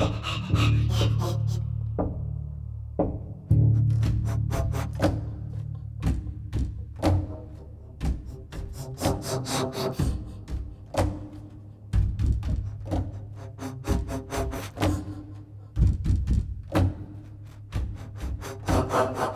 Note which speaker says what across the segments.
Speaker 1: Ha ha ha!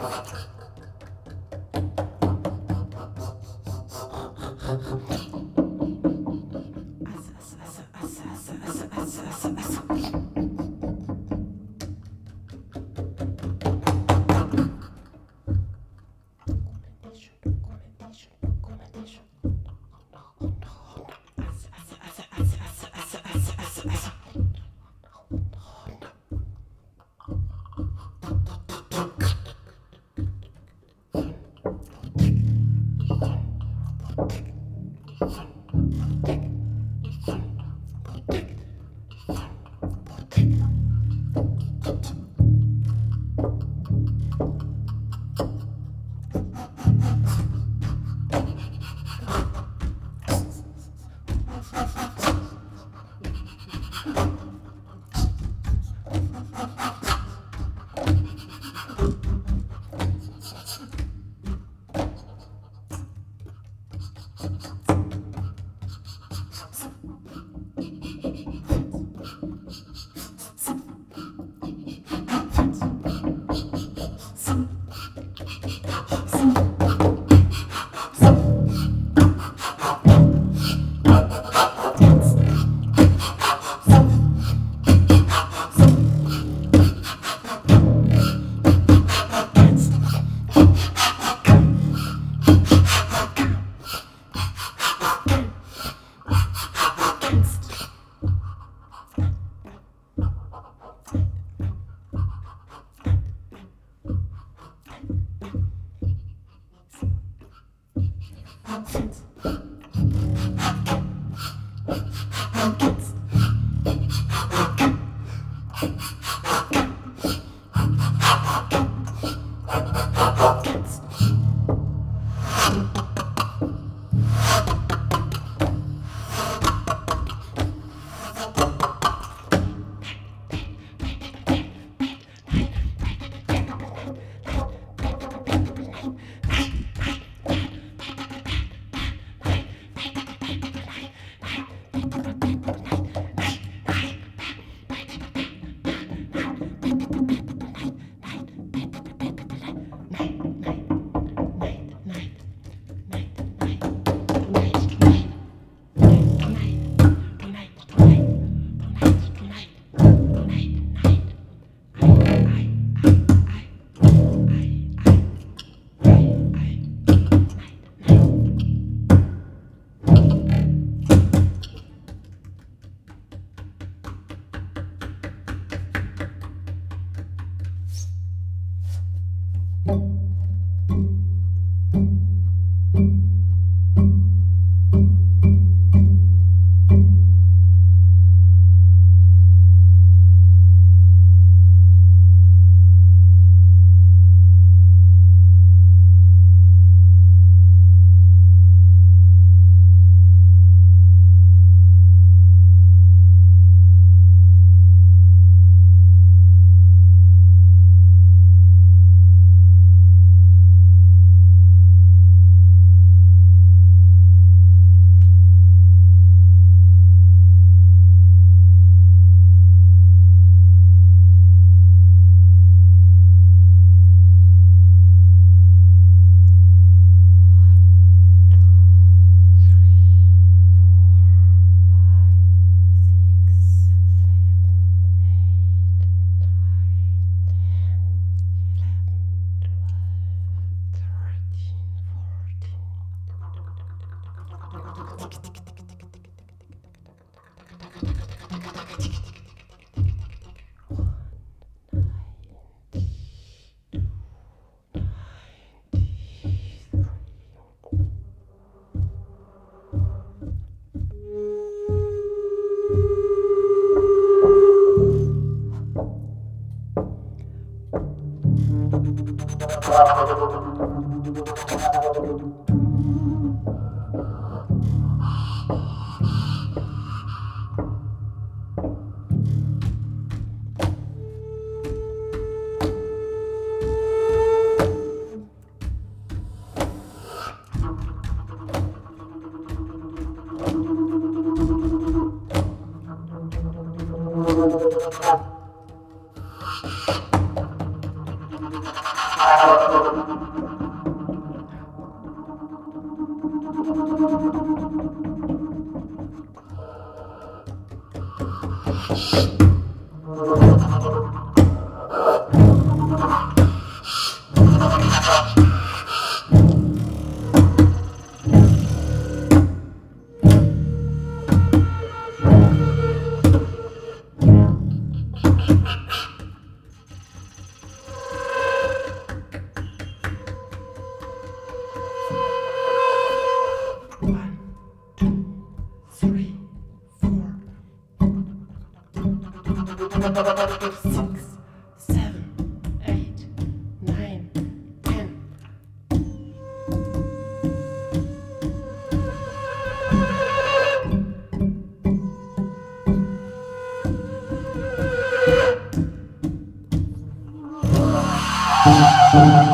Speaker 1: Thank you. One, two, three, four, six, seven, eight, nine, ten. Thank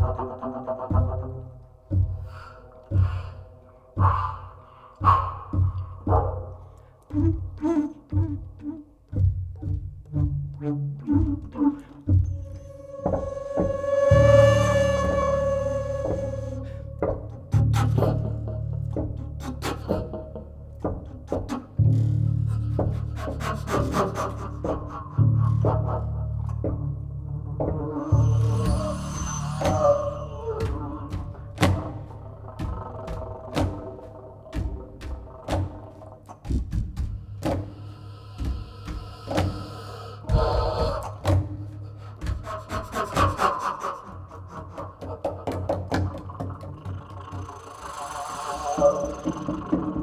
Speaker 1: Oh.